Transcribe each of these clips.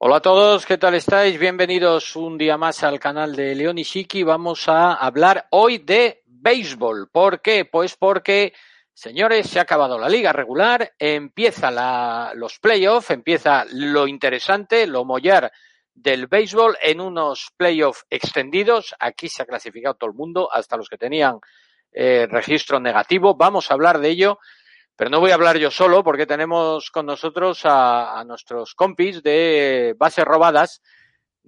Hola a todos, ¿qué tal estáis? Bienvenidos un día más al canal de León y Shiki. Vamos a hablar hoy de béisbol. ¿Por qué? Pues porque, señores, se ha acabado la liga regular, empieza la, los playoffs, empieza lo interesante, lo mollar del béisbol en unos playoffs extendidos. Aquí se ha clasificado todo el mundo, hasta los que tenían eh, registro negativo. Vamos a hablar de ello pero no voy a hablar yo solo porque tenemos con nosotros a, nuestros compis de bases robadas.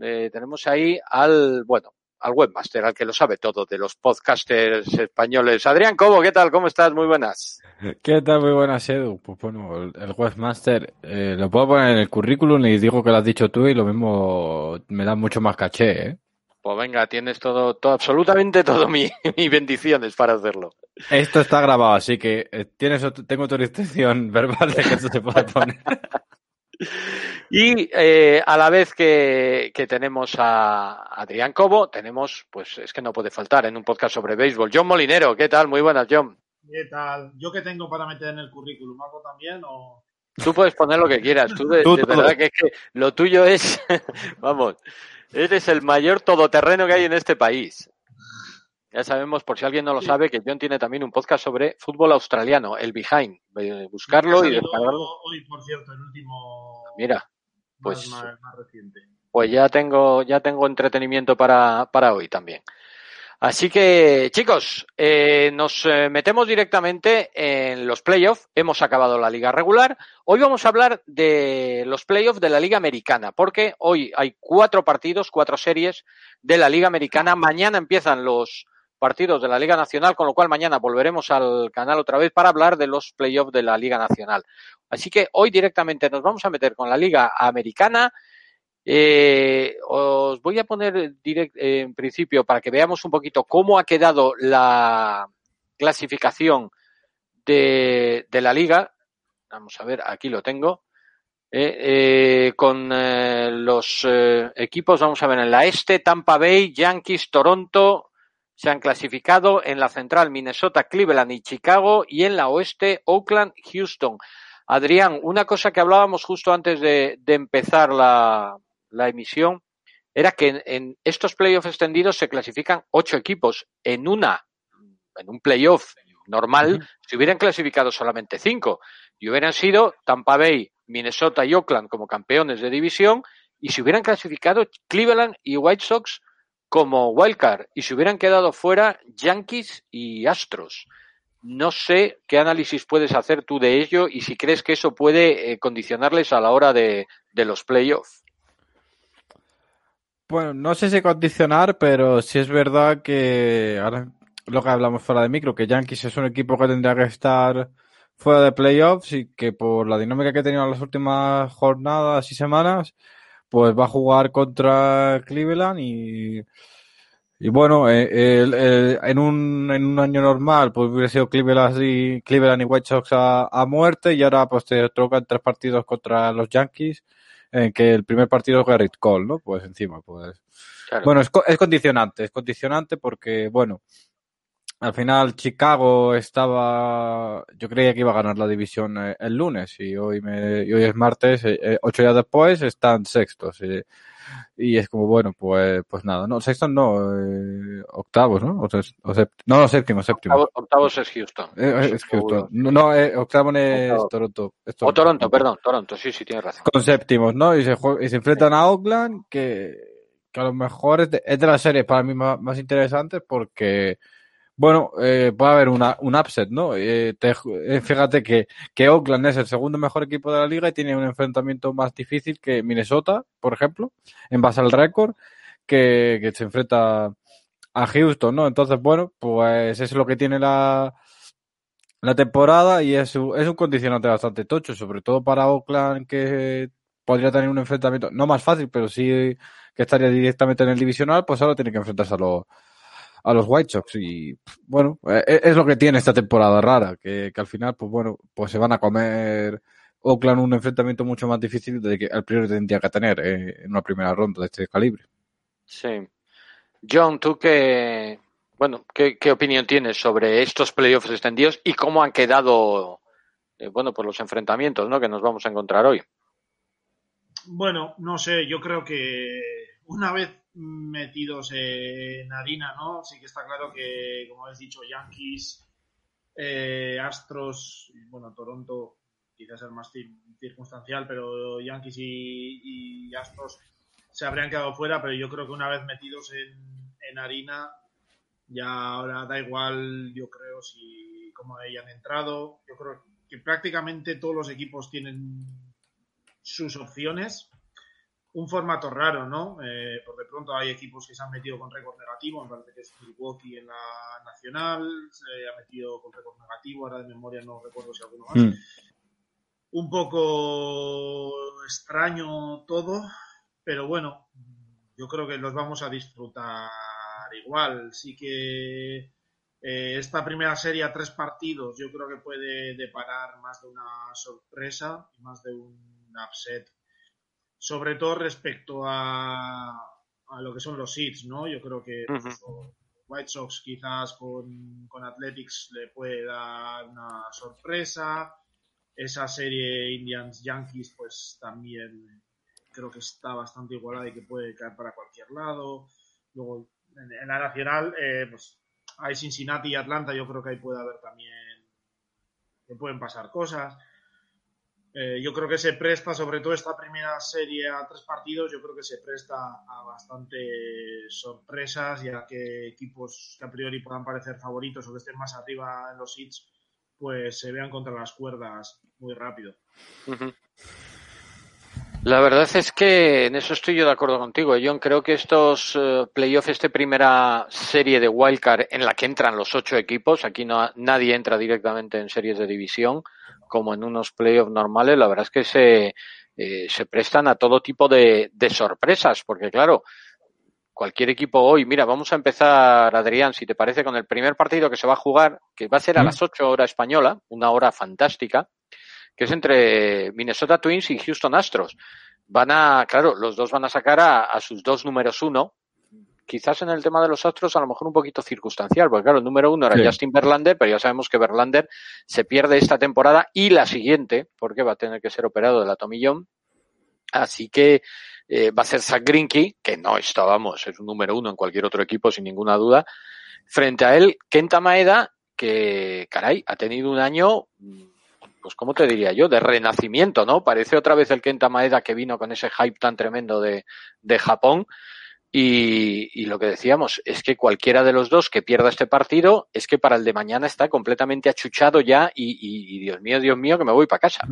Eh, tenemos ahí al, bueno, al webmaster, al que lo sabe todo de los podcasters españoles. Adrián Cobo, ¿qué tal? ¿Cómo estás? Muy buenas. ¿Qué tal? Muy buenas, Edu. Pues bueno, el, el webmaster eh, lo puedo poner en el currículum y digo que lo has dicho tú y lo mismo me da mucho más caché, ¿eh? Pues venga, tienes todo, todo absolutamente todo mi, mi bendiciones para hacerlo. Esto está grabado, así que eh, tienes, tengo autorización verbal de que esto se puede poner. y eh, a la vez que, que, tenemos a Adrián Cobo, tenemos, pues es que no puede faltar en un podcast sobre béisbol, John Molinero. ¿Qué tal? Muy buenas, John. ¿Qué tal? ¿Yo qué tengo para meter en el currículum? ¿Algo también o...? Tú puedes poner lo que quieras. Tú de, de verdad que es que lo tuyo es, vamos, eres el mayor todoterreno que hay en este país. Ya sabemos, por si alguien no lo sabe, que John tiene también un podcast sobre fútbol australiano, el Behind. Buscarlo y descargarlo. Hoy, por cierto, el último. Mira, pues, más, más reciente. pues ya tengo, ya tengo entretenimiento para, para hoy también. Así que, chicos, eh, nos eh, metemos directamente en los playoffs. Hemos acabado la liga regular. Hoy vamos a hablar de los playoffs de la liga americana, porque hoy hay cuatro partidos, cuatro series de la liga americana. Mañana empiezan los partidos de la liga nacional, con lo cual mañana volveremos al canal otra vez para hablar de los playoffs de la liga nacional. Así que hoy directamente nos vamos a meter con la liga americana. Eh, os voy a poner direct, eh, en principio para que veamos un poquito cómo ha quedado la clasificación de, de la liga. Vamos a ver, aquí lo tengo. Eh, eh, con eh, los equipos, vamos a ver, en la este, Tampa Bay, Yankees, Toronto, se han clasificado en la central Minnesota, Cleveland y Chicago y en la oeste Oakland, Houston. Adrián, una cosa que hablábamos justo antes de, de empezar la, la emisión era que en, en estos playoffs extendidos se clasifican ocho equipos. En una, en un playoff normal, uh -huh. se hubieran clasificado solamente cinco y hubieran sido Tampa Bay, Minnesota y Oakland como campeones de división y se hubieran clasificado Cleveland y White Sox como wildcard y se hubieran quedado fuera Yankees y Astros. No sé qué análisis puedes hacer tú de ello y si crees que eso puede eh, condicionarles a la hora de, de los playoffs. Bueno, no sé si condicionar, pero sí es verdad que ahora lo que hablamos fuera de micro, que Yankees es un equipo que tendría que estar fuera de playoffs y que por la dinámica que ha tenido en las últimas jornadas y semanas, pues va a jugar contra Cleveland y, bueno, eh, en, un, en un año normal pues hubiera sido Cleveland y, Cleveland y White Sox a, a muerte y ahora pues te tocan tres partidos contra los Yankees en que el primer partido es Garrett Cole, ¿no? Pues encima, pues. Claro. Bueno, es, es, condicionante, es condicionante porque, bueno, al final Chicago estaba, yo creía que iba a ganar la división eh, el lunes y hoy me, y hoy es martes, eh, eh, ocho días después están sextos. Y es como, bueno, pues, pues nada, no, sextos no, eh, octavos, ¿no? O, o sept, no, séptimo, séptimo. Octavos, octavos es Houston. Eh, es Houston. No, no eh, octavo es Octavo. Toronto. Es Toronto. O Toronto, perdón, Toronto, sí, sí, tienes razón. Con séptimos, ¿no? Y se, y se enfrentan a Oakland, que, que a lo mejor es de, es de las series para mí más, más interesantes porque, bueno, eh, puede haber una, un upset, ¿no? Eh, te, eh, fíjate que, que Oakland es el segundo mejor equipo de la liga y tiene un enfrentamiento más difícil que Minnesota, por ejemplo, en base al récord, que, que se enfrenta a Houston, ¿no? Entonces, bueno, pues es lo que tiene la, la temporada y es, es un condicionante bastante tocho, sobre todo para Oakland que podría tener un enfrentamiento, no más fácil, pero sí que estaría directamente en el divisional, pues ahora tiene que enfrentarse a los, a los White Sox y bueno, eh, es lo que tiene esta temporada rara, que, que al final, pues bueno, pues se van a comer Oakland un enfrentamiento mucho más difícil de que el priori tendría que tener eh, en una primera ronda de este calibre. Sí. John, ¿tú qué, bueno, qué, qué opinión tienes sobre estos playoffs extendidos y cómo han quedado, eh, bueno, pues los enfrentamientos, ¿no? Que nos vamos a encontrar hoy. Bueno, no sé, yo creo que una vez metidos en harina, ¿no? Sí que está claro que, como habéis dicho, Yankees, eh, Astros, bueno, Toronto quizás es más cir- circunstancial, pero Yankees y, Astros se habrían quedado fuera, pero yo creo que una vez metidos en, en harina, ya ahora da igual, yo creo, si cómo hayan entrado. Yo creo que prácticamente todos los equipos tienen sus opciones. Un formato raro, ¿no? Eh, por de pronto hay equipos que se han metido con récord negativo, me parece que es Milwaukee en la nacional, se ha metido con récord negativo, ahora de memoria no recuerdo si alguno más. Mm. Un poco extraño todo, pero bueno, yo creo que los vamos a disfrutar igual. Sí que eh, esta primera serie a tres partidos yo creo que puede deparar más de una sorpresa y más de un upset. Sobre todo respecto a, a lo que son los seeds, ¿no? Yo creo que White Sox quizás con, con Athletics le puede dar una sorpresa. Esa serie Indians Yankees pues también creo que está bastante igualada y que puede caer para cualquier lado. Luego en, en la nacional eh, pues hay Cincinnati y Atlanta, yo creo que ahí puede haber también que pueden pasar cosas. Eh, yo creo que se presta, sobre todo esta primera serie a tres partidos, yo creo que se presta a bastantes sorpresas y a que equipos que a priori puedan parecer favoritos o que estén más arriba en los hits, pues se vean contra las cuerdas muy rápido. La verdad es que en eso estoy yo de acuerdo contigo. John, creo que estos eh, playoffs, esta primera serie de wildcard en la que entran los ocho equipos, aquí no, nadie entra directamente en series de división, como en unos playoffs normales, la verdad es que se, eh, se prestan a todo tipo de, de sorpresas, porque claro, cualquier equipo hoy, mira, vamos a empezar, Adrián, si te parece, con el primer partido que se va a jugar, que va a ser a las ocho horas española, una hora fantástica, que es entre Minnesota Twins y Houston Astros. Van a, claro, los dos van a sacar a, a sus dos números uno. Quizás en el tema de los Astros a lo mejor un poquito circunstancial, porque claro, el número uno era Sí. Justin Verlander, pero ya sabemos que Verlander se pierde esta temporada y la siguiente, porque va a tener que ser operado de la tomillón. Así que eh, va a ser Zach Greinke, que no está, vamos, es un número uno en cualquier otro equipo sin ninguna duda. Frente a él, Kenta Maeda, que, caray, ha tenido un año, pues, ¿cómo te diría yo? De renacimiento, ¿no? Parece otra vez el Kenta Maeda que vino con ese hype tan tremendo de, de Japón. Y, lo que decíamos es que cualquiera de los dos que pierda este partido es que para el de mañana está completamente achuchado ya y, Dios mío, Dios mío, que me voy para casa.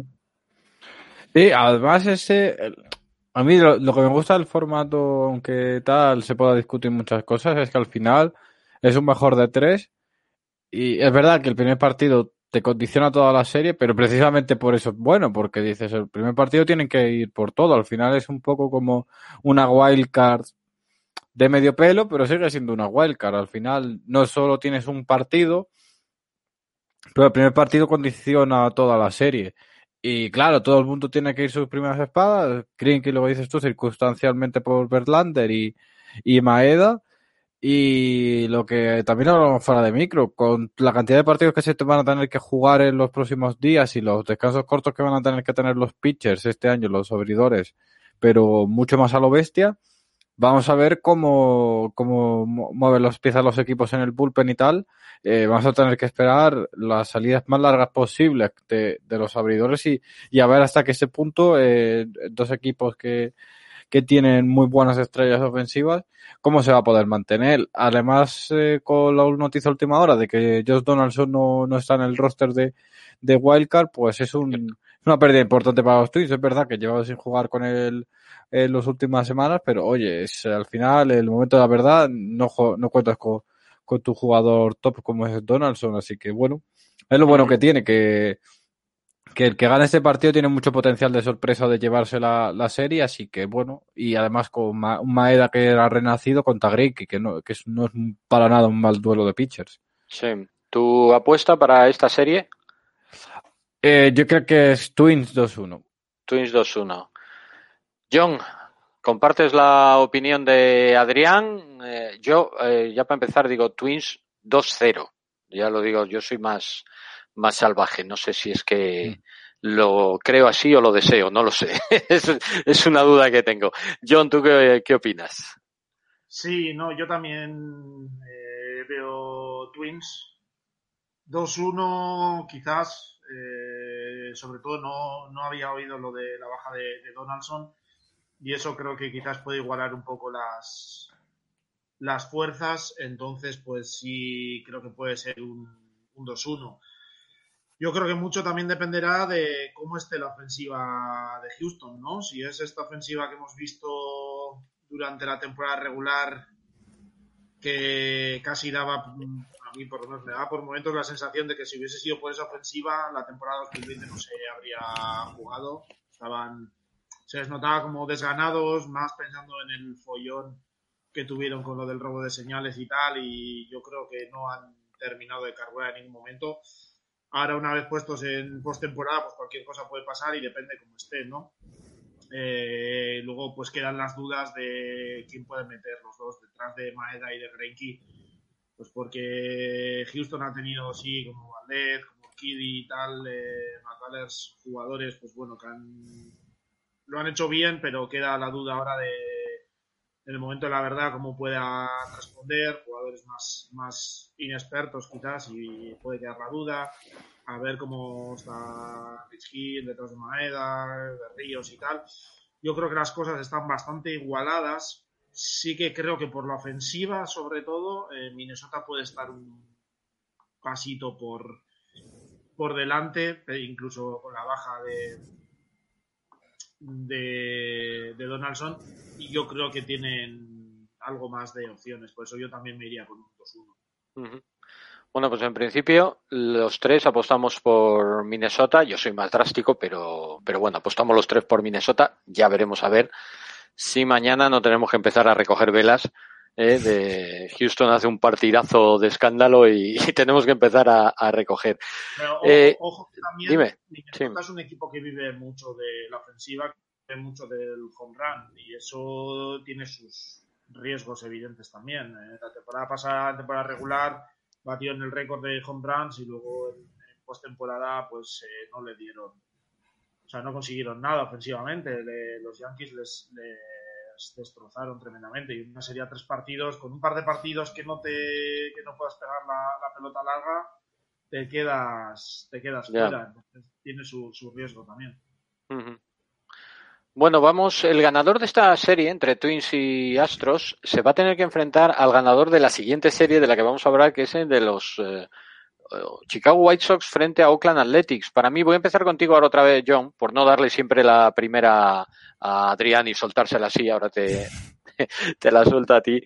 Sí, además ese, a mí lo, que me gusta del formato, aunque tal se pueda discutir muchas cosas, es que al final es un mejor de tres y es verdad que el primer partido te condiciona toda la serie, pero precisamente por eso es bueno, porque dices, el primer partido tienen que ir por todo, al final es un poco como una wildcard de medio pelo, pero sigue siendo una wildcard, al final no solo tienes un partido, pero el primer partido condiciona toda la serie. Y claro, todo el mundo tiene que ir sus primeras espadas. Creen que lo dices tú, circunstancialmente por Verlander y, y Maeda. Y lo que también hablamos fuera de micro, con la cantidad de partidos que se van a tener que jugar en los próximos días y los descansos cortos que van a tener que tener los pitchers este año, los abridores, pero mucho más a lo bestia. Vamos a ver cómo, cómo mu- mueven los piezas los equipos en el bullpen y tal. Eh, vamos a tener que esperar las salidas más largas posibles de, de los abridores y, y a ver hasta que ese punto eh, dos equipos que, que tienen muy buenas estrellas ofensivas, ¿cómo se va a poder mantener? Además, eh, con la noticia última hora de que Josh Donaldson no, no está en el roster de, de Wildcard, pues es un, una pérdida importante para los Twins. Es verdad que llevaba sin jugar con él en las últimas semanas, pero oye, es al final, el momento de la verdad, no, no cuentas con, con tu jugador top como es Donaldson, así que bueno, es lo bueno que tiene, que, que el que gane este partido tiene mucho potencial de sorpresa de llevarse la, la serie, así que bueno, y además con un Maeda que era renacido contra Greg, que no, que no es para nada un mal duelo de pitchers. Sí. ¿Tu apuesta para esta serie? Eh, yo creo que es Twins 2-1. Twins 2-1. John, ¿compartes la opinión de Adrián? Eh, yo, eh, ya para empezar, digo Twins 2-0. Ya lo digo, yo soy más, más salvaje. No sé si es que mm. lo creo así o lo deseo, no lo sé. es, una duda que tengo. John, ¿tú qué, qué opinas? Sí, no, yo también veo Twins 2-1 quizás eh, sobre todo no, no, había oído lo de la baja de, Donaldson y eso creo que quizás puede igualar un poco las, las fuerzas, entonces pues sí creo que puede ser un, un 2-1. Yo creo que mucho también dependerá de cómo esté la ofensiva de Houston, ¿no? Si es esta ofensiva que hemos visto durante la temporada regular que casi daba a mí por lo menos me daba por momentos la sensación de que si hubiese sido por esa ofensiva, la temporada 2020 no se habría jugado. Estaban, se les notaba como desganados, más pensando en el follón que tuvieron con lo del robo de señales y tal, y yo creo que no han terminado de cargar en ningún momento. Ahora, una vez puestos en postemporada, pues cualquier cosa puede pasar y depende cómo esté, ¿no? Eh, luego, pues quedan las dudas de quién puede meter los dos detrás de Maeda y de Greinke pues porque Houston ha tenido, sí, como Valdez, como Kiddy y tal, eh, jugadores, pues bueno, que han, lo han hecho bien, pero queda la duda ahora de, en el momento de la verdad, cómo pueda responder, jugadores más, más inexpertos quizás, y puede quedar la duda, a ver cómo está Rich detrás de Maeda, de Ríos y tal. Yo creo que las cosas están bastante igualadas, sí que creo que por la ofensiva, sobre todo, eh, Minnesota puede estar un pasito por, por delante, e incluso con la baja de, de, Donaldson, y yo creo que tienen algo más de opciones, por eso yo también me iría con un 2-1. Bueno, pues en principio los tres apostamos por Minnesota. Yo soy más drástico, pero, pero bueno, apostamos los tres por Minnesota. Ya veremos a ver si mañana no tenemos que empezar a recoger velas eh, de Houston hace un partidazo de escándalo y, tenemos que empezar a, recoger. Pero, eh, ojo, que también dime, es un equipo que vive mucho de la ofensiva, que vive mucho del home run y eso tiene sus riesgos evidentes también. Eh. La temporada pasada, temporada regular, batió en el récord de home runs y luego en, postemporada pues no le dieron o sea, no consiguieron nada ofensivamente. los Yankees les, destrozaron tremendamente. Y una serie de tres partidos, con un par de partidos que no te que no puedas pegar la, pelota larga, te quedas, te quedas fuera. Entonces tiene su, riesgo también. Bueno, vamos, el ganador de esta serie entre Twins y Astros se va a tener que enfrentar al ganador de la siguiente serie de la que vamos a hablar, que es el de los eh, Chicago White Sox frente a Oakland Athletics. Para mí, voy a empezar contigo ahora otra vez, John, por no darle siempre la primera a Adrián y soltársela así, ahora te, te la suelto a ti.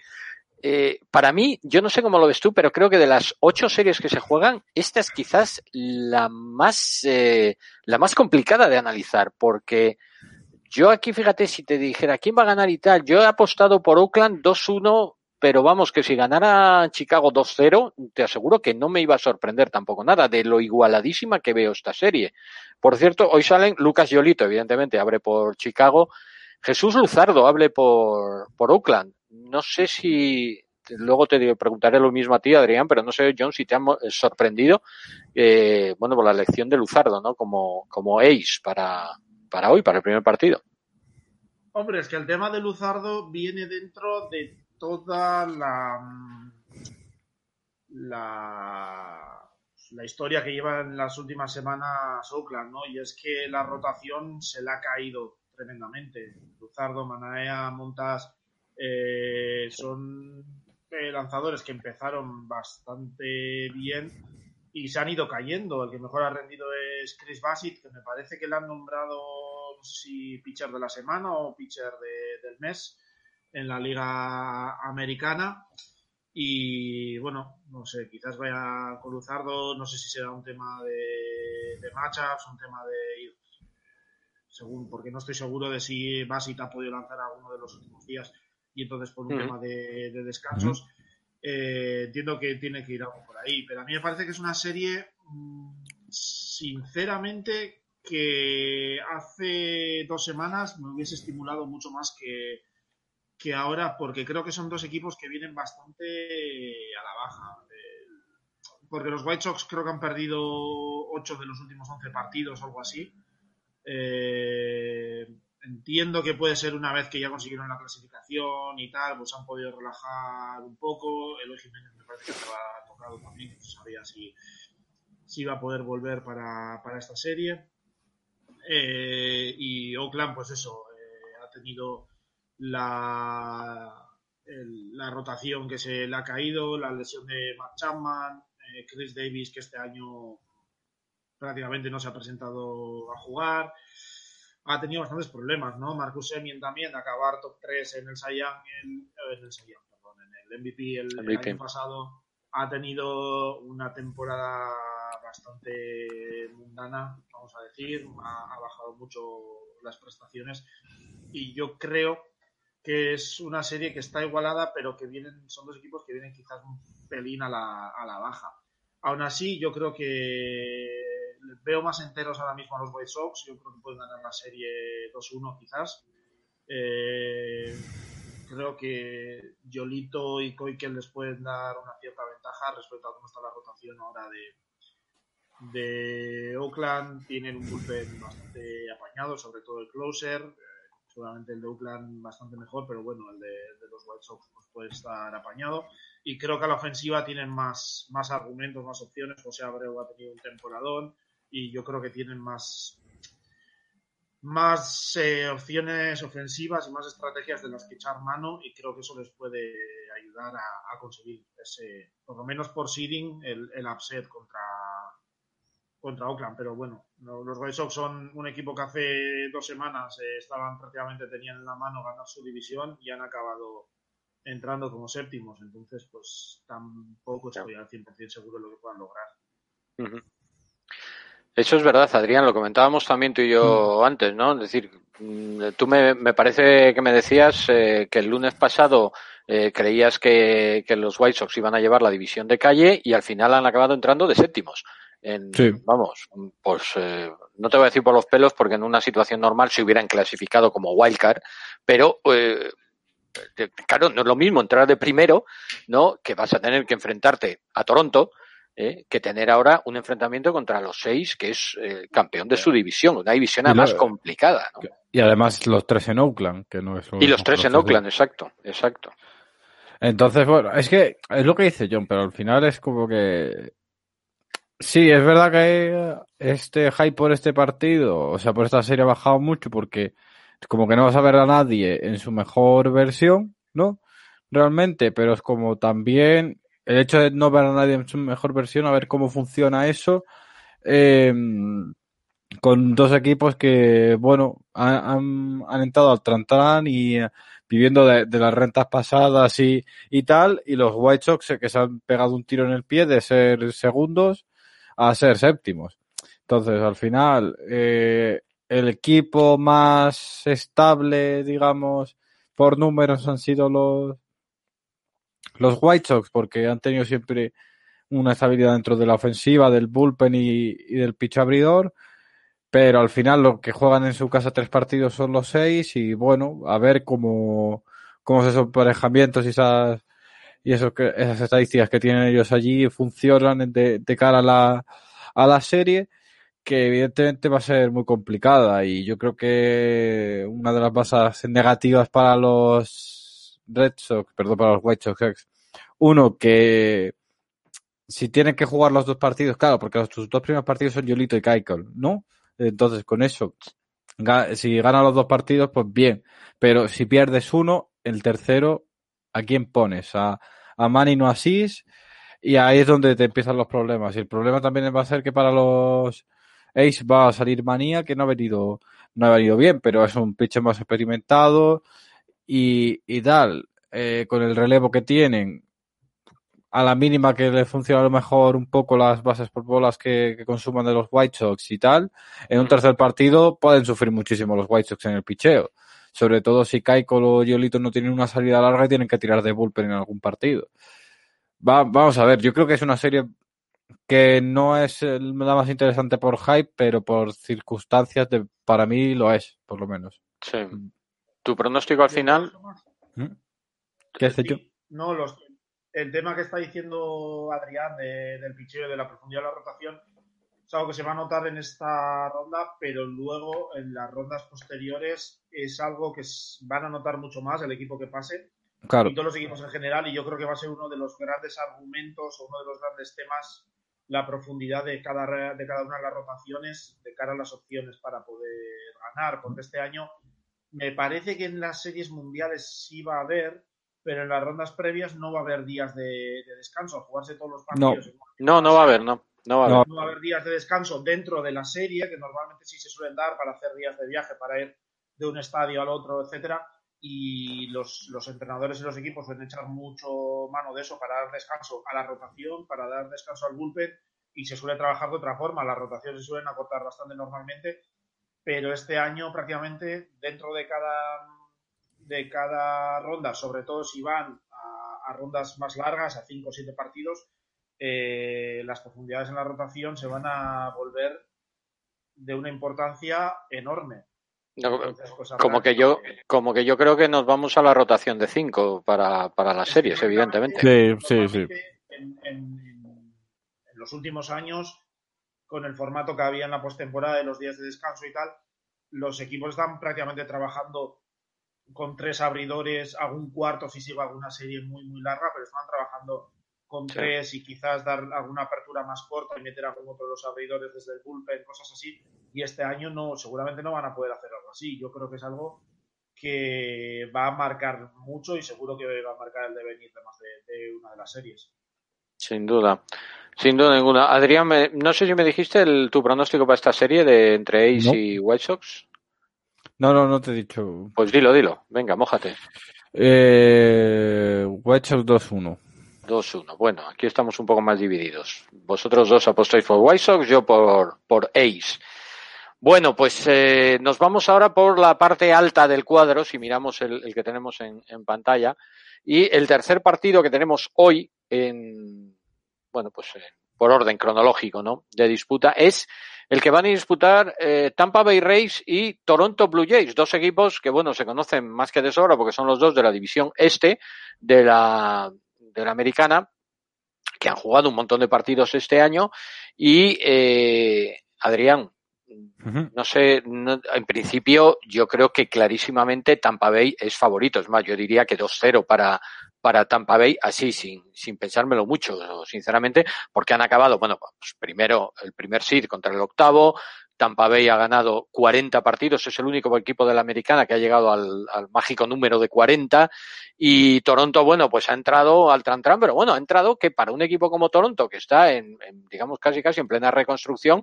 Eh, para mí, yo no sé cómo lo ves tú, pero creo que de las ocho series que se juegan, esta es quizás la más, eh, la más complicada de analizar, porque yo aquí, fíjate, si te dijera quién va a ganar y tal, yo he apostado por Oakland 2-1 pero vamos, que si ganara Chicago 2-0, te aseguro que no me iba a sorprender tampoco nada de lo igualadísima que veo esta serie. Por cierto, hoy salen Lucas Yolito, evidentemente, abre por Chicago. Jesús Luzardo hable por, por Oakland. No sé si, luego te preguntaré lo mismo a ti, Adrián, pero no sé, John, si te ha sorprendido, eh, bueno, por la elección de Luzardo, ¿no? Como, como ace para, para hoy, para el primer partido. Hombre, es que el tema de Luzardo viene dentro de toda la, la, la historia que lleva en las últimas semanas Oakland, ¿no? Y es que la rotación se le ha caído tremendamente. Luzardo, Manaea, Montas eh, son lanzadores que empezaron bastante bien y se han ido cayendo. El que mejor ha rendido es Chris Bassett, que me parece que le han nombrado, si pitcher de la semana o pitcher del mes en la liga americana. Y bueno, no sé, quizás vaya con Luzardo, no sé si será un tema de, de matchups, un tema de. Según, porque no estoy seguro de si Basit ha podido lanzar alguno de los últimos días y entonces por un tema de, descansos. Eh, entiendo que tiene que ir algo por ahí, pero a mí me parece que es una serie, mm, sinceramente, que hace dos semanas me hubiese estimulado mucho más que, que ahora, porque creo que son dos equipos que vienen bastante a la baja. porque los White Sox creo que han perdido 8 de los últimos 11 partidos algo así. Eh, entiendo que puede ser una vez que ya consiguieron la clasificación y tal, pues han podido relajar un poco. Eloy Jiménez me parece que estaba tocado también, no sabía si, si iba a poder volver para, esta serie. Eh, y Oakland, pues eso, eh, ha tenido la, la rotación que se le ha caído, la lesión de Matt Chapman, eh, Chris Davis, que este año prácticamente no se ha presentado a jugar. Ha tenido bastantes problemas, ¿no? Marcus Semien también, acabar top 3 en el Saiyan, en, el perdón, en el MVP el, año pasado, ha tenido una temporada bastante mundana, vamos a decir, ha bajado mucho las prestaciones y yo creo que es una serie que está igualada, pero que vienen, son dos equipos que vienen quizás un pelín a la, a la baja. Aún así, yo creo que veo más enteros ahora mismo a los White Sox. Yo creo que pueden ganar la serie 2-1 quizás. Eh, creo que Yolito y Koikel les pueden dar una cierta ventaja respecto a cómo está la rotación ahora de, de Oakland. Tienen un bullpen bastante apañado, sobre todo el closer seguramente el de Oakland bastante mejor, pero bueno, el de, los White Sox pues, puede estar apañado. Y creo que a la ofensiva tienen más, más argumentos, más opciones. José Abreu ha tenido un temporadón y yo creo que tienen más, más eh, opciones ofensivas y más estrategias de las que echar mano y creo que eso les puede ayudar a, conseguir ese, por lo menos por seeding, el, el upset contra, contra Oakland, pero bueno, los Red Sox son un equipo que hace dos semanas eh, estaban prácticamente tenían en la mano ganar su división y han acabado entrando como séptimos, entonces pues tampoco estoy al 100% seguro de lo que puedan lograr. Eso es verdad, Adrián, lo comentábamos también tú y yo mm. antes, ¿no? Es decir, mm, tú me, me parece que me decías eh, que el lunes pasado eh, creías que, que los White Sox iban a llevar la división de calle y al final han acabado entrando de séptimos vamos, pues eh, no te voy a decir por los pelos porque en una situación normal se hubieran clasificado como wildcard, pero eh, claro, no es lo mismo entrar de primero, ¿no? Que vas a tener que enfrentarte a Toronto, ¿eh? que tener ahora un enfrentamiento contra los seis, que es el campeón de su división, una división más complicada, ¿no? Y además los tres en Oakland, que no es Y los tres en Oakland, exacto, exacto. Entonces, bueno, es que es lo que dice John, pero al final es como que Sí, es verdad que este hype por este partido, o sea, por esta serie ha bajado mucho porque como que no vas a ver a nadie en su mejor versión, ¿no? Realmente, pero es como también el hecho de no ver a nadie en su mejor versión, a ver cómo funciona eso, em, con dos equipos que, bueno, han, han, entrado al Trantán y viviendo de, las rentas pasadas y, y tal, y los White Sox que se han pegado un tiro en el pie de ser segundos a ser séptimos. Entonces, al final, eh, el equipo más estable, digamos, por números han sido los, los White Sox, porque han tenido siempre una estabilidad dentro de la ofensiva, del bullpen y, del pitch abridor. Pero al final lo que juegan en su casa tres partidos son los seis y bueno, a ver cómo, cómo esos emparejamientos y esas y eso que, esas estadísticas que tienen ellos allí funcionan de, cara a la, a la serie que evidentemente va a ser muy complicada y yo creo que una de las bases negativas para los Red Sox, perdón, para los White Sox, uno que si tienen que jugar los dos partidos, claro, porque los, dos primeros partidos son Yolito y Keikel, ¿no? Entonces con eso Si ganas los dos partidos, pues bien. Pero si pierdes uno, el tercero, ¿a quién pones? A, a Manny no asís y ahí es donde te empiezan los problemas. Y el problema también va a ser que para los Ace va a salir Manía, que no ha venido, no ha venido bien, pero es un pitcher más experimentado y, y tal, eh, con el relevo que tienen, a la mínima que le funciona a lo mejor un poco las bases por bolas que, consuman de los White Sox y tal, en un tercer partido pueden sufrir muchísimo los White Sox en el picheo. Sobre todo si Keiko o Yolito no tienen una salida larga y tienen que tirar de bullpen en algún partido. Va, vamos a ver, yo creo que es una serie que no es la más interesante por hype, pero por circunstancias de, para mí lo es, por lo menos. Sí. ¿Tu pronóstico al final? ¿Mm? ¿Qué has hecho? No, los, el tema que está diciendo Adrián del picheo de la profundidad de la rotación es algo que se va a notar en esta ronda, pero luego en las rondas posteriores es algo que van a notar mucho más el equipo que pase claro. y todos los equipos en general y yo creo que va a ser uno de los grandes argumentos o uno de los grandes temas la profundidad de cada, de cada una de las rotaciones de cara a las opciones para poder ganar, porque este año me parece que en las series mundiales sí va a haber, pero en las rondas previas no va a haber días de, descanso, a jugarse todos los partidos. No, no, va a haber, no. No va, a haber. no va a haber días de descanso dentro de la serie, que normalmente sí se suelen dar para hacer días de viaje, para ir de un estadio al otro, etcétera. Y los, los entrenadores y los equipos suelen echar mucho mano de eso para dar descanso a la rotación, para dar descanso al bullpen, y se suele trabajar de otra forma. Las rotaciones se suelen acortar bastante normalmente, pero este año prácticamente dentro de cada de cada ronda, sobre todo si van a, rondas más largas, a 5 o 7 partidos, eh, las profundidades en la rotación se van a volver de una importancia enorme. Pues, como que yo como que yo creo que nos vamos a la rotación de 5 para, para las series, evidentemente. Sí, sí, sí. En, en, los últimos años, con el formato que había en la postemporada de los días de descanso y tal, los equipos están prácticamente trabajando con tres abridores, algún cuarto si se va alguna serie muy, muy larga, pero están trabajando con tres y quizás dar alguna apertura más corta y meter a algún otro de los abridores desde el bullpen, cosas así. Y este año no, seguramente no van a poder hacer algo así. Yo creo que es algo que va a marcar mucho y seguro que va a marcar el devenir de más de, una de las series. Sin duda. Sin duda ninguna. Adrián, no sé si me dijiste el, tu pronóstico para esta serie de entre Ace y White Sox. No, no, no te he dicho. Pues dilo, dilo. Venga, mójate. Eh, White Sox 2-1. 2-1. Bueno, aquí estamos un poco más divididos. Vosotros dos apostáis por White Sox, yo por, por Ace. Bueno, pues eh, nos vamos ahora por la parte alta del cuadro, si miramos el, que tenemos en, en, pantalla. Y el tercer partido que tenemos hoy, en, bueno, pues eh, por orden cronológico, ¿no? De disputa, es el que van a disputar eh, Tampa Bay Rays y Toronto Blue Jays, dos equipos que, bueno, se conocen más que de sobra porque son los dos de la división este de la, de la americana, que han jugado un montón de partidos este año. Y, eh, Adrián, no sé, en principio yo creo que clarísimamente Tampa Bay es favorito. Es más, yo diría que 2-0 para, para Tampa Bay, así sin, sin pensármelo mucho, sinceramente, porque han acabado, bueno, pues primero el primer seed contra el octavo, Tampa Bay ha ganado 40 partidos, es el único equipo de la americana que ha llegado al, mágico número de 40 y Toronto, bueno, pues ha entrado al Tran pero bueno, ha entrado que para un equipo como Toronto, que está en, digamos, casi casi en plena reconstrucción,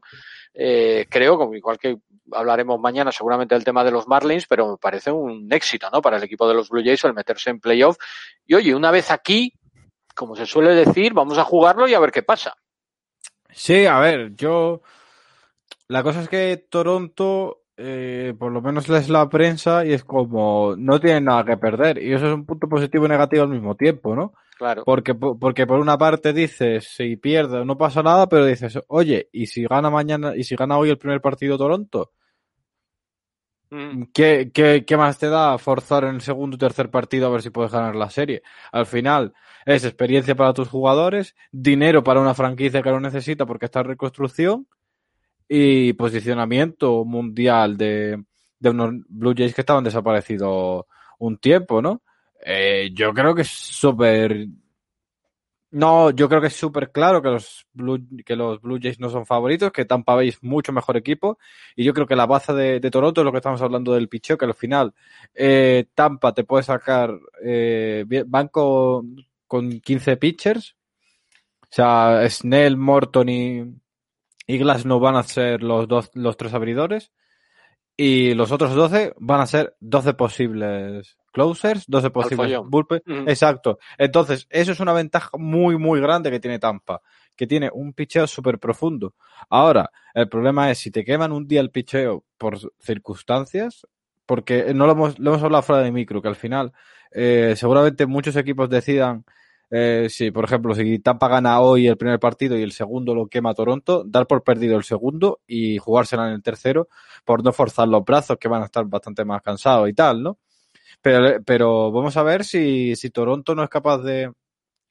eh, creo, como igual que hablaremos mañana seguramente del tema de los Marlins, pero me parece un éxito, ¿no? Para el equipo de los Blue Jays el meterse en playoff. Y oye, una vez aquí, como se suele decir, vamos a jugarlo y a ver qué pasa. Sí, a ver, yo la cosa es que Toronto, eh, por lo menos es la prensa y es como no tienen nada que perder. Y eso es un punto positivo y negativo al mismo tiempo, ¿no? Claro. Porque, porque por una parte dices, si pierde no pasa nada, pero dices, oye, ¿y si gana mañana, y si gana hoy el primer partido Toronto? Mm. ¿Qué, qué, qué más te da forzar en el segundo y tercer partido a ver si puedes ganar la serie? Al final es experiencia para tus jugadores, dinero para una franquicia que lo necesita porque está en reconstrucción y posicionamiento mundial de, de unos Blue Jays que estaban desaparecidos un tiempo, ¿no? Eh, yo creo que es súper No, yo creo que es súper claro que los, Blue, que los Blue Jays no son favoritos, que Tampa Bay es mucho mejor equipo. Y yo creo que la baza de, Toronto es lo que estamos hablando del picheo, que al final eh, Tampa te puede sacar eh, banco con 15 pitchers. O sea, Snell, Morton y, y Glass no van a ser los, dos, los tres abridores. Y los otros 12 van a ser 12 posibles closers, 12 posibles bullpen. Exacto. Entonces, eso es una ventaja muy, muy grande que tiene Tampa, que tiene un picheo súper profundo. Ahora, el problema es si te queman un día el picheo por circunstancias, porque no lo hemos, lo hemos hablado fuera de micro, que al final eh, seguramente muchos equipos decidan eh, si, por ejemplo, si Tampa gana hoy el primer partido y el segundo lo quema Toronto, dar por perdido el segundo y jugársela en el tercero por no forzar los brazos que van a estar bastante más cansados y tal, ¿no? Pero, pero vamos a ver si, si Toronto no es capaz de,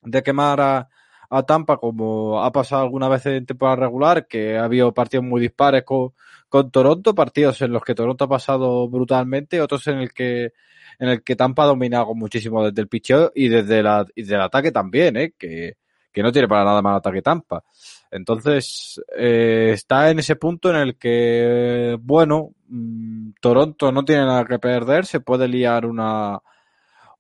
de quemar a, a Tampa como ha pasado alguna vez en temporada regular, que ha habido partidos muy dispares con, con Toronto, partidos en los que Toronto ha pasado brutalmente, otros en el que en el que Tampa ha dominado muchísimo desde el picheo y desde, la, y ataque también, ¿eh? que, que no tiene para nada mal ataque Tampa. Entonces, eh, está en ese punto en el que, bueno, mm, Toronto no tiene nada que perder, se puede liar una,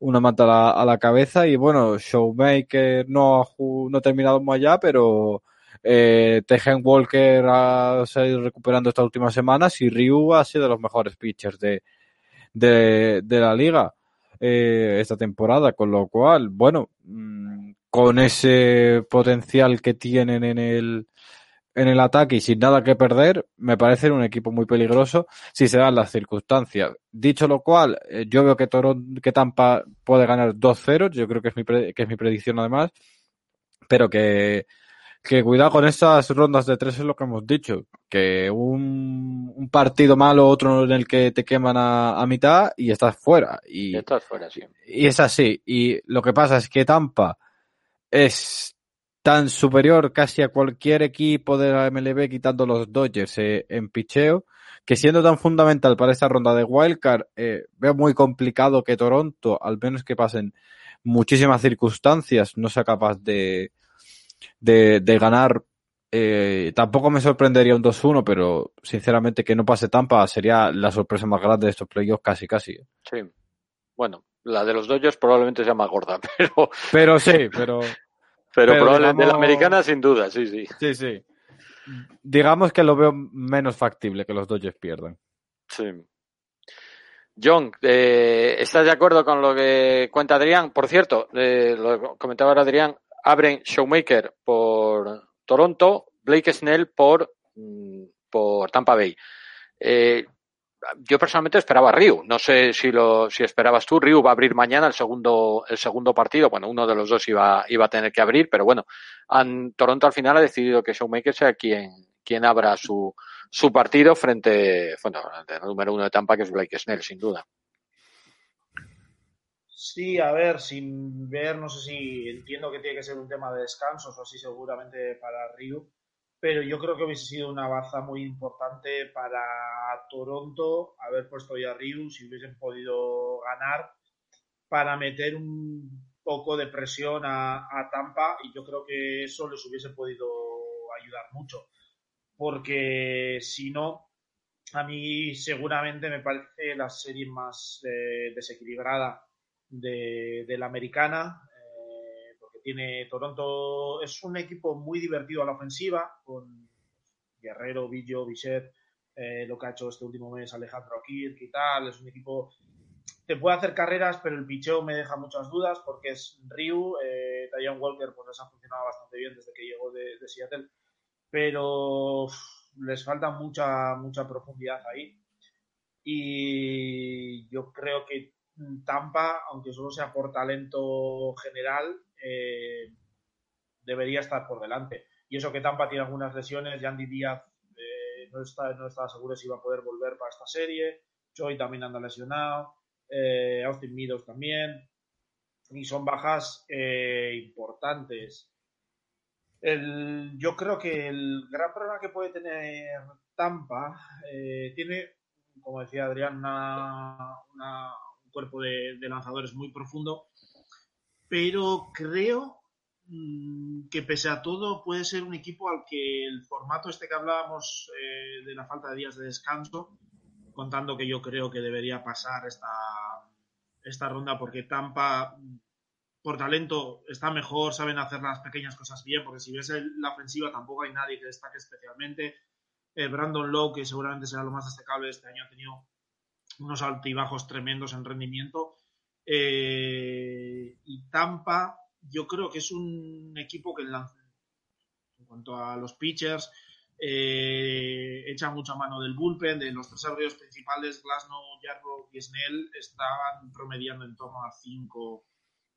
una manta a la, cabeza y bueno, Showmaker no ha, no ha terminado muy allá, pero eh, Walker ha salido recuperando estas últimas semanas y Ryu ha sido de los mejores pitchers de, de, de la liga eh, esta temporada, con lo cual, bueno, mm, con ese potencial que tienen en el, en el ataque y sin nada que perder, me parece un equipo muy peligroso si se dan las circunstancias. Dicho lo cual, eh, yo veo que, Toronto, que Tampa puede ganar 2-0, yo creo que es, mi que es mi predicción además, pero que que cuidado con estas rondas de tres es lo que hemos dicho, que un, un partido malo, otro en el que te queman a, a mitad y estás fuera. Y, estás fuera, sí. Y es así. Y lo que pasa es que Tampa es tan superior casi a cualquier equipo de la MLB quitando los Dodgers eh, en picheo, que siendo tan fundamental para esta ronda de Wildcard, eh, veo muy complicado que Toronto, al menos que pasen muchísimas circunstancias, no sea capaz de, de, de ganar. Eh, tampoco me sorprendería un 2-1, pero sinceramente que no pase Tampa sería la sorpresa más grande de estos playoffs casi casi. Sí. Bueno, la de los Dodgers probablemente sea más gorda, pero. Pero sí, pero. Pero, probablemente de la americana sin duda, sí, sí. Sí, sí. Digamos que lo veo menos factible que los Dodgers pierdan. Sí. John, eh, ¿estás de acuerdo con lo que cuenta Adrián? Por cierto, eh, lo comentaba ahora Adrián, abren Showmaker por Toronto, Blake Snell por, mm, por Tampa Bay. Eh, yo personalmente esperaba a Ryu. No sé si lo, si esperabas tú. Ryu va a abrir mañana el segundo, el segundo partido. Bueno, uno de los dos iba, iba a tener que abrir, pero bueno, Toronto al final ha decidido que Showmaker sea quien, quien abra su, su partido frente, bueno, el número uno de Tampa, que es Blake Snell, sin duda. Sí, a ver, sin ver, no sé si entiendo que tiene que ser un tema de descansos o así seguramente para Ryu, pero yo creo que hubiese sido una baza muy importante para Toronto haber puesto ya a Ryu si hubiesen podido ganar para meter un poco de presión a, Tampa y yo creo que eso les hubiese podido ayudar mucho porque si no a mí seguramente me parece la serie más eh, desequilibrada de, la americana, porque tiene Toronto, es un equipo muy divertido a la ofensiva, con Guerrero, Villo, Bichette, eh, lo que ha hecho este último mes Alejandro Kirk y tal, es un equipo te puede hacer carreras, pero el picheo me deja muchas dudas porque es Ryu, eh, Walker pues les ha funcionado bastante bien desde que llegó de, Seattle, pero les falta mucha, mucha profundidad ahí. Y yo creo que Tampa, aunque solo sea por talento general, eh, debería estar por delante. Y eso que Tampa tiene algunas lesiones, Yandy Díaz eh, no, está, no estaba seguro si iba a poder volver para esta serie, Choi también anda lesionado, eh, Austin Meadows también, y son bajas importantes. yo creo que el gran problema que puede tener Tampa tiene, como decía Adrián, una cuerpo de, lanzadores muy profundo, pero creo, mm, que pese a todo puede ser un equipo al que el formato este que hablábamos eh, de la falta de días de descanso, contando que yo creo que debería pasar esta, esta ronda porque Tampa por talento está mejor, saben hacer las pequeñas cosas bien, porque si ves la ofensiva tampoco hay nadie que destaque especialmente. Eh, Brandon Lowe, que seguramente será lo más destacable este año, ha tenido unos altibajos tremendos en rendimiento. Eh, y Tampa, yo creo que es un equipo que en, en cuanto a los pitchers, eh, echa mucha mano del bullpen, de los tres abridores principales, Glasnow, Jarro y Snell, estaban promediando en torno a cinco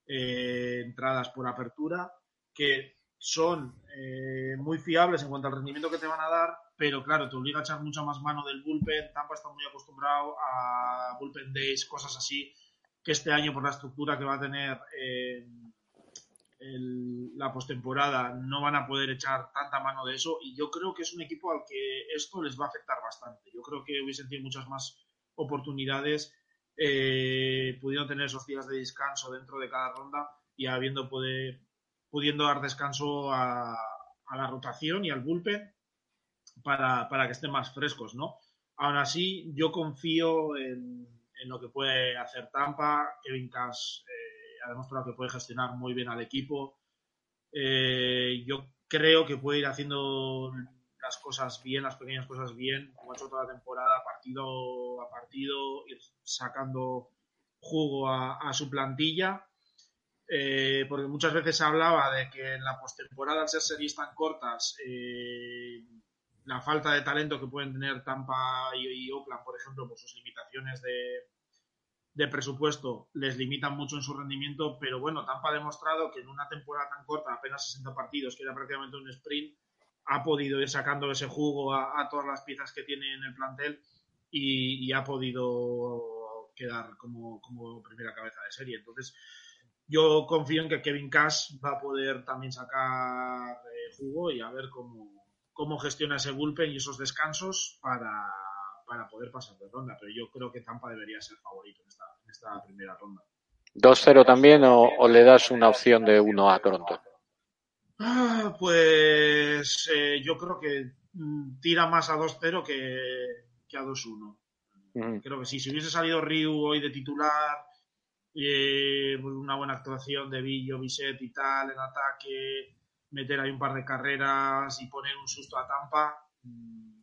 eh, entradas por apertura, que son muy fiables en cuanto al rendimiento que te van a dar, pero claro, te obliga a echar mucha más mano del bullpen. Tampa está muy acostumbrado a bullpen days, cosas así, que este año por la estructura que va a tener eh, la postemporada no van a poder echar tanta mano de eso y yo creo que es un equipo al que esto les va a afectar bastante. Yo creo que hubiesen tenido muchas más oportunidades eh, tener esos días de descanso dentro de cada ronda y habiendo pudiendo dar descanso a, la rotación y al bullpen para, que estén más frescos, ¿no? Aún así, yo confío en, lo que puede hacer Tampa. Kevin Cash eh, ha demostrado que puede gestionar muy bien al equipo. Eh, yo creo que puede ir haciendo las cosas bien, las pequeñas cosas bien, como ha hecho toda la temporada, partido a partido, ir sacando jugo a, su plantilla. Eh, porque muchas veces se hablaba de que en la postemporada, al ser series tan cortas, eh, la falta de talento que pueden tener Tampa y, Oakland, por ejemplo, por sus limitaciones de, de, presupuesto, les limitan mucho en su rendimiento. Pero bueno, Tampa ha demostrado que en una temporada tan corta, apenas 60 partidos, que era prácticamente un sprint, ha podido ir sacando ese jugo a, todas las piezas que tiene en el plantel y, ha podido quedar como, primera cabeza de serie. Entonces, yo confío en que Kevin Cash va a poder también sacar eh, jugo y a ver cómo, cómo gestiona ese bullpen y esos descansos para, poder pasar de ronda. Pero yo creo que Tampa debería ser favorito en esta, primera ronda. ¿2-0 también o, o, le das una opción de 1 a Toronto? Ah, pues eh, yo creo que mm, tira más a 2-0 que, a 2-1. Creo que sí, si hubiese salido Ryu hoy de titular, eh, pues una buena actuación de Villo, Bisset y tal en ataque, meter ahí un par de carreras y poner un susto a Tampa, mm,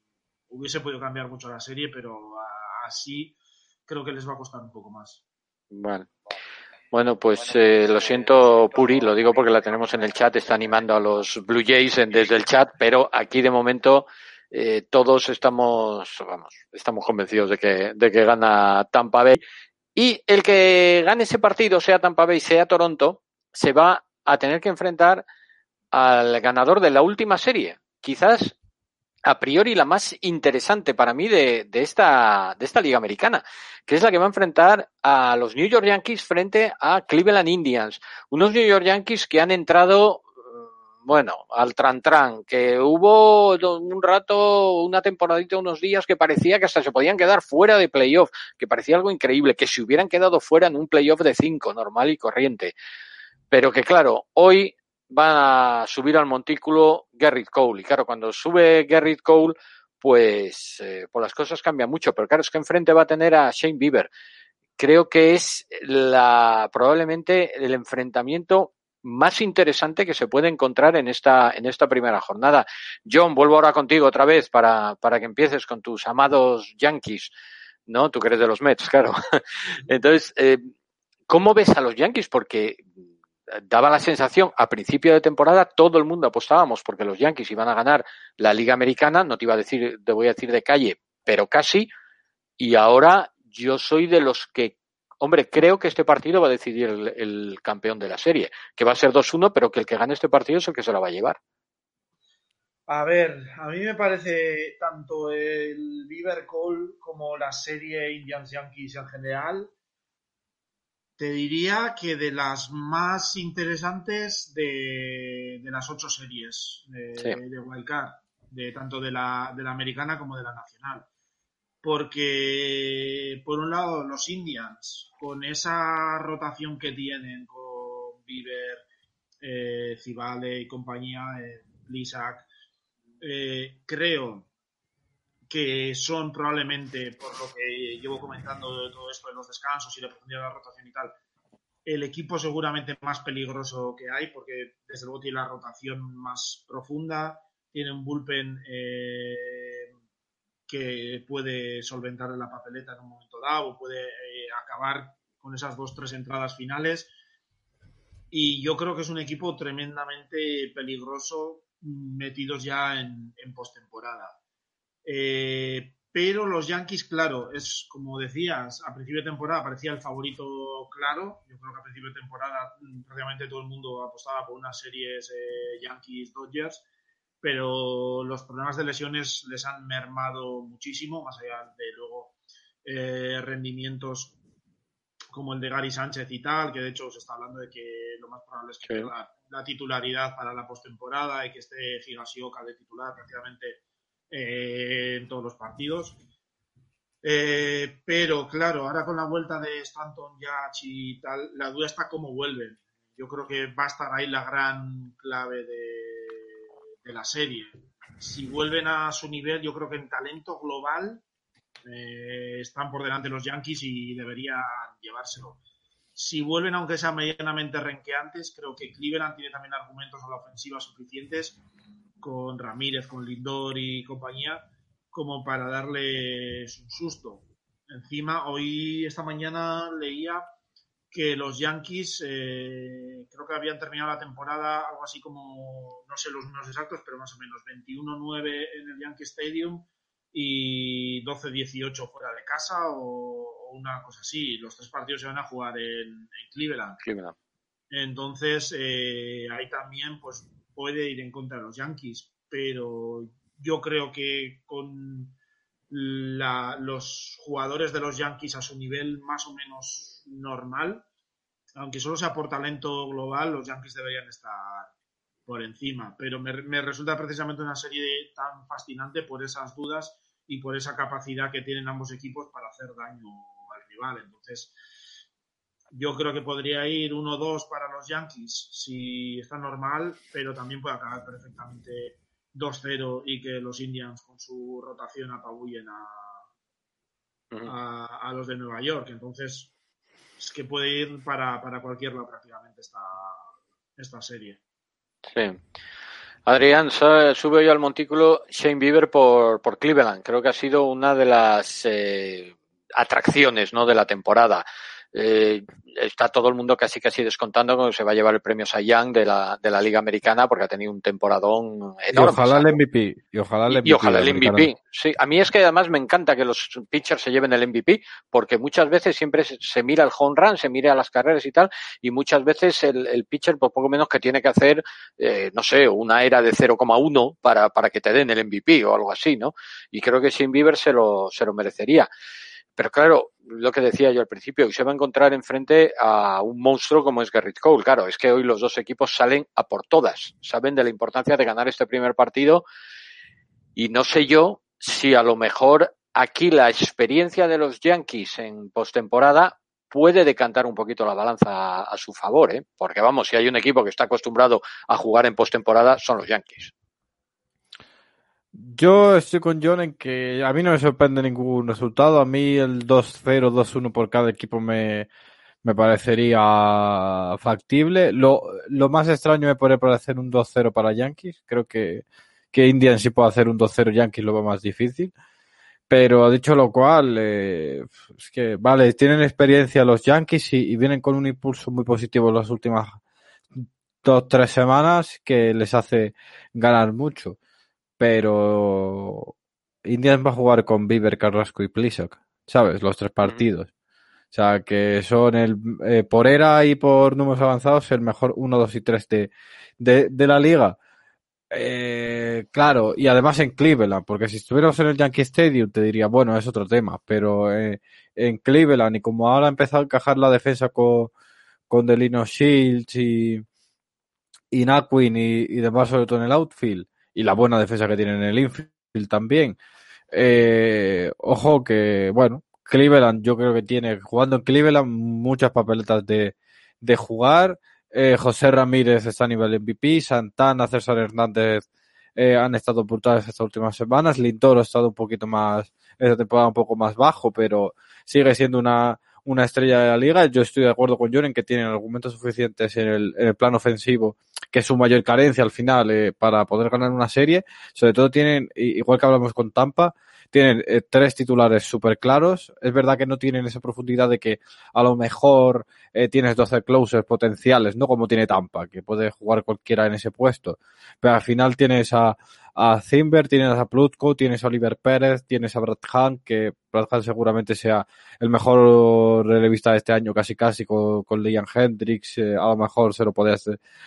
hubiese podido cambiar mucho la serie, pero así creo que les va a costar un poco más. Vale. Bueno, pues eh, lo siento, Puri, lo digo porque la tenemos en el chat, está animando a los Blue Jays desde el chat, pero aquí de momento eh, todos estamos, vamos, estamos convencidos de que, de que gana Tampa Bay. Y el que gane ese partido, sea Tampa Bay, sea Toronto, se va a tener que enfrentar al ganador de la última serie. Quizás a priori la más interesante para mí de, esta, de esta liga americana, que es la que va a enfrentar a los New York Yankees frente a Cleveland Indians. Unos New York Yankees que han entrado, mm, bueno, al tran-tran, que hubo un rato, una temporadita, unos días que parecía que hasta se podían quedar fuera de playoff, que parecía algo increíble, que si hubieran quedado fuera en un playoff de cinco, normal y corriente. Pero que claro, hoy va a subir al montículo Garrett Cole. Y claro, cuando sube Garrett Cole, pues, eh, pues las cosas cambian mucho. Pero claro, es que enfrente va a tener a Shane Bieber. Creo que es la, probablemente el enfrentamiento más interesante que se puede encontrar en esta, en esta primera jornada. John, vuelvo ahora contigo otra vez para, para que empieces con tus amados Yankees, ¿no? Tú que eres de los Mets, claro. Entonces, eh, ¿cómo ves a los Yankees? Porque daba la sensación a principio de temporada todo el mundo apostábamos porque los Yankees iban a ganar la Liga Americana, no te iba a decir, te voy a decir de calle, pero casi, y ahora yo soy de los que, hombre, creo que este partido va a decidir el, campeón de la serie, que va a ser 2-1, pero que el que gane este partido es el que se la va a llevar. A ver, a mí me parece tanto el Beaver Call como la serie Indians Yankees en general te diría que de las más interesantes de, las ocho series de, Wildcard, de tanto de la, de la americana como de la nacional. Porque, por un lado, los Indians, con esa rotación que tienen con Bieber, eh, Cibale y compañía, eh, eh, creo que son probablemente, por lo que llevo comentando de todo esto de los descansos y la profundidad de la rotación y tal, el equipo seguramente más peligroso que hay, porque desde luego tiene la rotación más profunda, tiene un bullpen eh, que puede solventar la papeleta en un momento dado, o puede eh, acabar con esas dos, tres entradas finales. Y yo creo que es un equipo tremendamente peligroso metidos ya en, en postemporada. Eh, pero los Yankees, claro, es como decías, a principio de temporada parecía el favorito claro. Yo creo que a principio de temporada mm, prácticamente todo el mundo apostaba por unas series eh, Yankees-Dodgers, pero los problemas de lesiones les han mermado muchísimo, más allá de luego eh, rendimientos como el de Gary Sánchez y tal, que de hecho se está hablando de que lo más probable es que la, titularidad para la postemporada y que esté Higasioka de titular prácticamente eh, en todos los partidos. Eh, pero claro, ahora con la vuelta de Stanton, Yach y tal, la duda está cómo vuelven. Yo creo que va a estar ahí la gran clave de, la serie. Si vuelven a su nivel, yo creo que en talento global eh, están por delante los Yankees y deberían llevárselo. Si vuelven, aunque sean medianamente renqueantes, creo que Cleveland tiene también argumentos a la ofensiva suficientes con Ramírez, con Lindor y compañía, como para darles un susto. Encima, hoy, esta mañana, leía que los Yankees eh, creo que habían terminado la temporada algo así como, no sé los números exactos, pero más o menos 21-9 en el Yankee Stadium y 12-18 fuera de casa o, una cosa así. Los tres partidos se van a jugar en, Cleveland. Entonces, eh, ahí también pues puede ir en contra de los Yankees, pero yo creo que con los jugadores de los Yankees a su nivel más o menos normal, aunque solo sea por talento global, los Yankees deberían estar por encima. Pero me, me, resulta precisamente una serie tan fascinante por esas dudas y por esa capacidad que tienen ambos equipos para hacer daño al rival. Entonces, yo creo que podría ir 1-2 para los Yankees si está normal, pero también puede acabar perfectamente 2-0 y que los Indians con su rotación apabullen a, a, los de Nueva York. Entonces, es que puede ir para, para cualquier lado prácticamente esta, esta serie. Sí. Adrián, sube hoy al montículo Shane Bieber por, por Cleveland. Creo que ha sido una de las eh, atracciones ¿no? de la temporada. Eh, está todo el mundo casi casi descontando que se va a llevar el premio Cy Young de la, de la Liga Americana porque ha tenido un temporadón enorme. Y ojalá el MVP. Y ojalá el MVP. Y, ojalá el MVP. Sí, a mí es que además me encanta que los pitchers se lleven el MVP porque muchas veces siempre se, mira el home run, se mira a las carreras y tal y muchas veces el, el pitcher pues poco menos que tiene que hacer, eh, no sé, una era de 0,1 para, para que te den el MVP o algo así, ¿no? Y creo que Shane Bieber se lo, se lo merecería. Pero claro, lo que decía yo al principio, que se va a encontrar enfrente a un monstruo como es Garrett Cole. Claro, es que hoy los dos equipos salen a por todas, saben de la importancia de ganar este primer partido y no sé yo si a lo mejor aquí la experiencia de los Yankees en postemporada puede decantar un poquito la balanza a, su favor, ¿eh? porque vamos, si hay un equipo que está acostumbrado a jugar en postemporada son los Yankees. Yo estoy con John en que a mí no me sorprende ningún resultado. A mí el 2-0, 2-1 por cada equipo me, me parecería factible. Lo, lo más extraño me podría parecer un 2-0 para Yankees. Creo que, que Indian sí puede hacer un 2-0 Yankees lo veo más difícil. Pero dicho lo cual, eh, es que, vale, tienen experiencia los Yankees y, y vienen con un impulso muy positivo en las últimas dos, tres semanas que les hace ganar mucho pero Indians va a jugar con Bieber, Carrasco y Plisak, ¿sabes? Los tres partidos. O sea, que son el, eh, por era y por números avanzados el mejor 1, 2 y 3 de, de, de la liga. Eh, claro, y además en Cleveland, porque si estuviéramos en el Yankee Stadium te diría, bueno, es otro tema, pero eh, en Cleveland y como ahora ha empezado a encajar la defensa con, con Delino Shields y, y Naquin y, y demás, sobre todo en el outfield, y la buena defensa que tiene en el infield también. Eh, ojo que, bueno, Cleveland yo creo que tiene, jugando en Cleveland, muchas papeletas de, de jugar. Eh, José Ramírez está a nivel MVP, Santana, César Hernández eh, han estado brutales estas últimas semanas, Lintoro ha estado un poquito más, esta temporada un poco más bajo, pero sigue siendo una, una estrella de la liga. Yo estoy de acuerdo con John en que tienen argumentos suficientes en el, en el plan ofensivo, que es su mayor carencia al final eh, para poder ganar una serie. Sobre todo tienen, igual que hablamos con Tampa, tienen eh, tres titulares súper claros. Es verdad que no tienen esa profundidad de que a lo mejor eh, tienes 12 closers potenciales, no como tiene Tampa, que puede jugar cualquiera en ese puesto. Pero al final tienes a, a Zimber, tienes a Plutko, tienes a Oliver Pérez, tienes a Brad Hunt, que Brad Hunt seguramente sea el mejor relevista de este año, casi casi con, con Liam Hendricks, eh, a lo mejor se lo,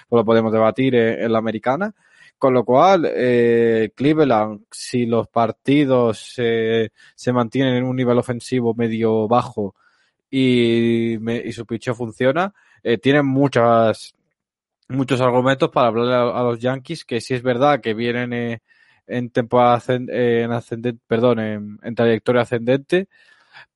lo podemos debatir en, en la americana. Con lo cual, eh, Cleveland, si los partidos se mantienen en un nivel ofensivo medio bajo y, me, y su picho funciona, eh, tienen muchas, muchos argumentos para hablarle a, los Yankees que si es verdad que vienen eh, en temporada en ascendente, perdón, en, trayectoria ascendente,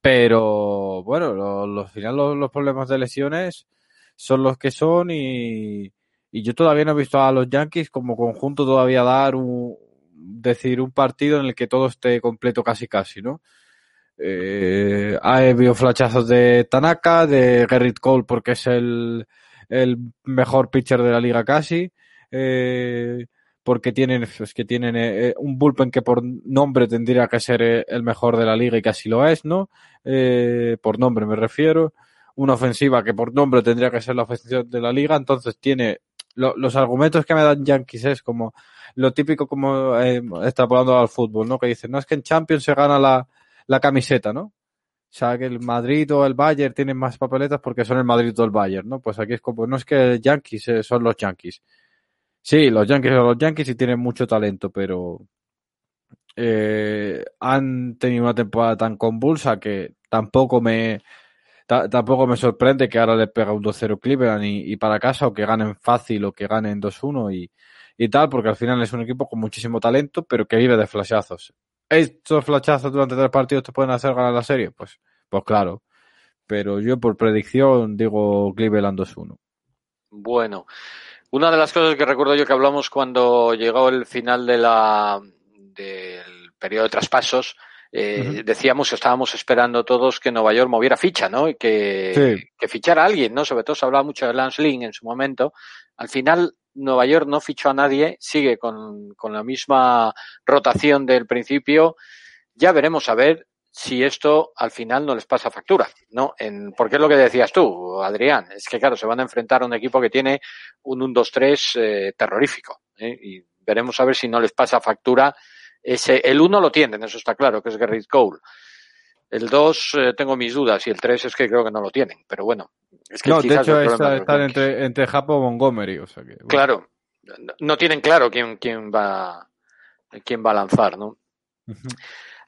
pero bueno, los, los, final los problemas de lesiones son los que son y, y yo todavía no he visto a los Yankees como conjunto todavía dar un, decir un partido en el que todo esté completo casi casi, ¿no? Eh, hay habido flachazos de Tanaka, de Gerrit Cole porque es el, el mejor pitcher de la liga casi, eh, porque tienen, es que tienen eh, un bullpen que por nombre tendría que ser eh, el mejor de la liga y casi lo es, ¿no? Eh, por nombre me refiero. Una ofensiva que por nombre tendría que ser la ofensiva de la liga, entonces tiene lo, los argumentos que me dan Yankees es como lo típico como eh, extrapolando al fútbol, ¿no? Que dicen, no es que en Champions se gana la, la camiseta, ¿no? O sea, que el Madrid o el Bayern tienen más papeletas porque son el Madrid o el Bayern, ¿no? Pues aquí es como, no es que Yankees eh, son los Yankees. Sí, los Yankees son los Yankees y tienen mucho talento, pero eh, han tenido una temporada tan convulsa que tampoco me, tampoco me sorprende que ahora le pega un 2-0 Cleveland y, y, para casa o que ganen fácil o que ganen 2-1 y, y tal, porque al final es un equipo con muchísimo talento, pero que vive de flashazos. ¿Estos flashazos durante tres partidos te pueden hacer ganar la serie? Pues, pues claro. Pero yo por predicción digo Cleveland 2-1. Bueno, una de las cosas que recuerdo yo que hablamos cuando llegó el final de la, del periodo de traspasos, eh, uh -huh. decíamos estábamos esperando todos que Nueva York moviera ficha, ¿no? Y que, sí. que fichara a alguien, ¿no? Sobre todo se hablaba mucho de Lance Lynn en su momento. Al final, Nueva York no fichó a nadie, sigue con, con la misma rotación del principio. Ya veremos a ver si esto al final no les pasa factura, ¿no? En, porque es lo que decías tú, Adrián, es que claro, se van a enfrentar a un equipo que tiene un 1-2-3 eh, terrorífico, ¿eh? y veremos a ver si no les pasa factura ese, el uno lo tienen, eso está claro, que es Gerrit Cole. El 2 eh, tengo mis dudas y el 3 es que creo que no lo tienen, pero bueno. Es que no, de hecho está, están entre, entre Japo y Montgomery. O sea que, bueno. Claro, no tienen claro quién, quién, va, quién va a lanzar, ¿no? Uh -huh.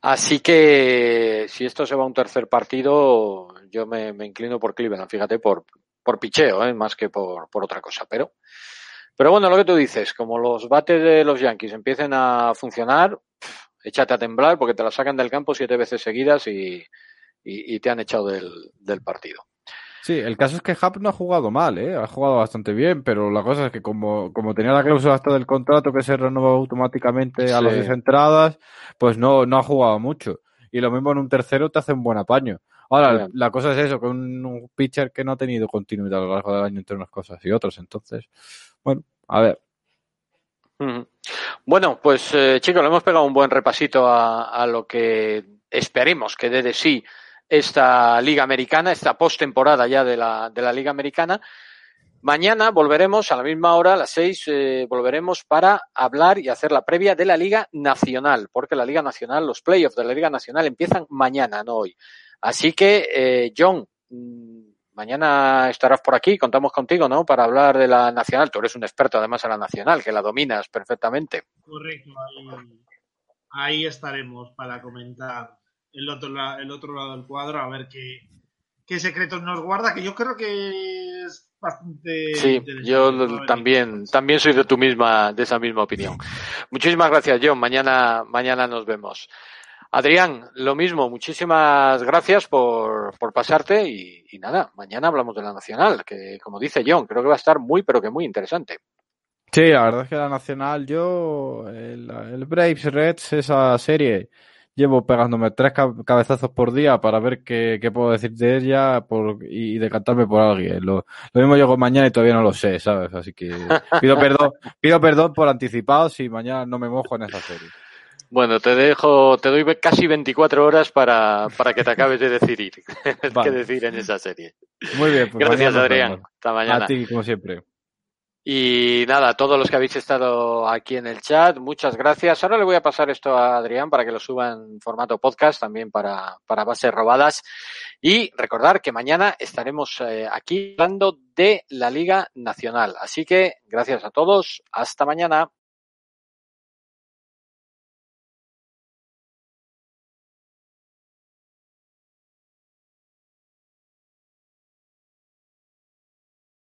Así que si esto se va a un tercer partido, yo me, me inclino por Cleveland, fíjate, por, por picheo, ¿eh? más que por, por otra cosa. Pero, pero bueno, lo que tú dices, como los bates de los Yankees empiecen a funcionar, échate a temblar porque te la sacan del campo siete veces seguidas y, y, y te han echado del, del, partido. Sí, el caso es que Hub no ha jugado mal, ¿eh? ha jugado bastante bien, pero la cosa es que como, como tenía la cláusula hasta del contrato que se renueva automáticamente a las seis entradas, pues no, no ha jugado mucho. Y lo mismo en un tercero te hace un buen apaño. Ahora, la cosa es eso, que un, un, pitcher que no ha tenido continuidad a lo largo del año entre unas cosas y otras. Entonces, bueno, a ver. Bueno, pues eh, chicos, le hemos pegado un buen repasito a, a lo que esperemos que dé de sí esta Liga Americana, esta postemporada ya de la, de la Liga Americana. Mañana volveremos a la misma hora, a las seis, eh, volveremos para hablar y hacer la previa de la Liga Nacional, porque la Liga Nacional, los playoffs de la Liga Nacional empiezan mañana, no hoy. Así que, eh, John, mm, mañana estarás por aquí, contamos contigo, ¿no? Para hablar de la Nacional. Tú eres un experto además en la Nacional, que la dominas perfectamente. Correcto, ahí, ahí estaremos para comentar el otro, el otro lado del cuadro, a ver qué, qué secretos nos guarda, que yo creo que es bastante. Sí, yo también, también soy de tu misma, de esa misma opinión. Muchísimas gracias, John. Mañana, mañana nos vemos. Adrián, lo mismo, muchísimas gracias por, por pasarte y, y, nada, mañana hablamos de la Nacional, que como dice John, creo que va a estar muy, pero que muy interesante. Sí, la verdad es que la Nacional, yo, el, el Braves Reds, esa serie, llevo pegándome tres cabezazos por día para ver qué, qué puedo decir de ella por, y decantarme por alguien. Lo, lo mismo llego mañana y todavía no lo sé, ¿sabes? Así que pido perdón, pido perdón por anticipado si mañana no me mojo en esa serie. Bueno, te dejo, te doy casi 24 horas para, para que te acabes de decidir vale. qué decir en esa serie. Muy bien, pues Gracias, Adrián. Hasta mañana. A ti, como siempre. Y nada, todos los que habéis estado aquí en el chat, muchas gracias. Ahora le voy a pasar esto a Adrián para que lo suba en formato podcast también para, para bases robadas. Y recordar que mañana estaremos eh, aquí hablando de la Liga Nacional. Así que gracias a todos. Hasta mañana.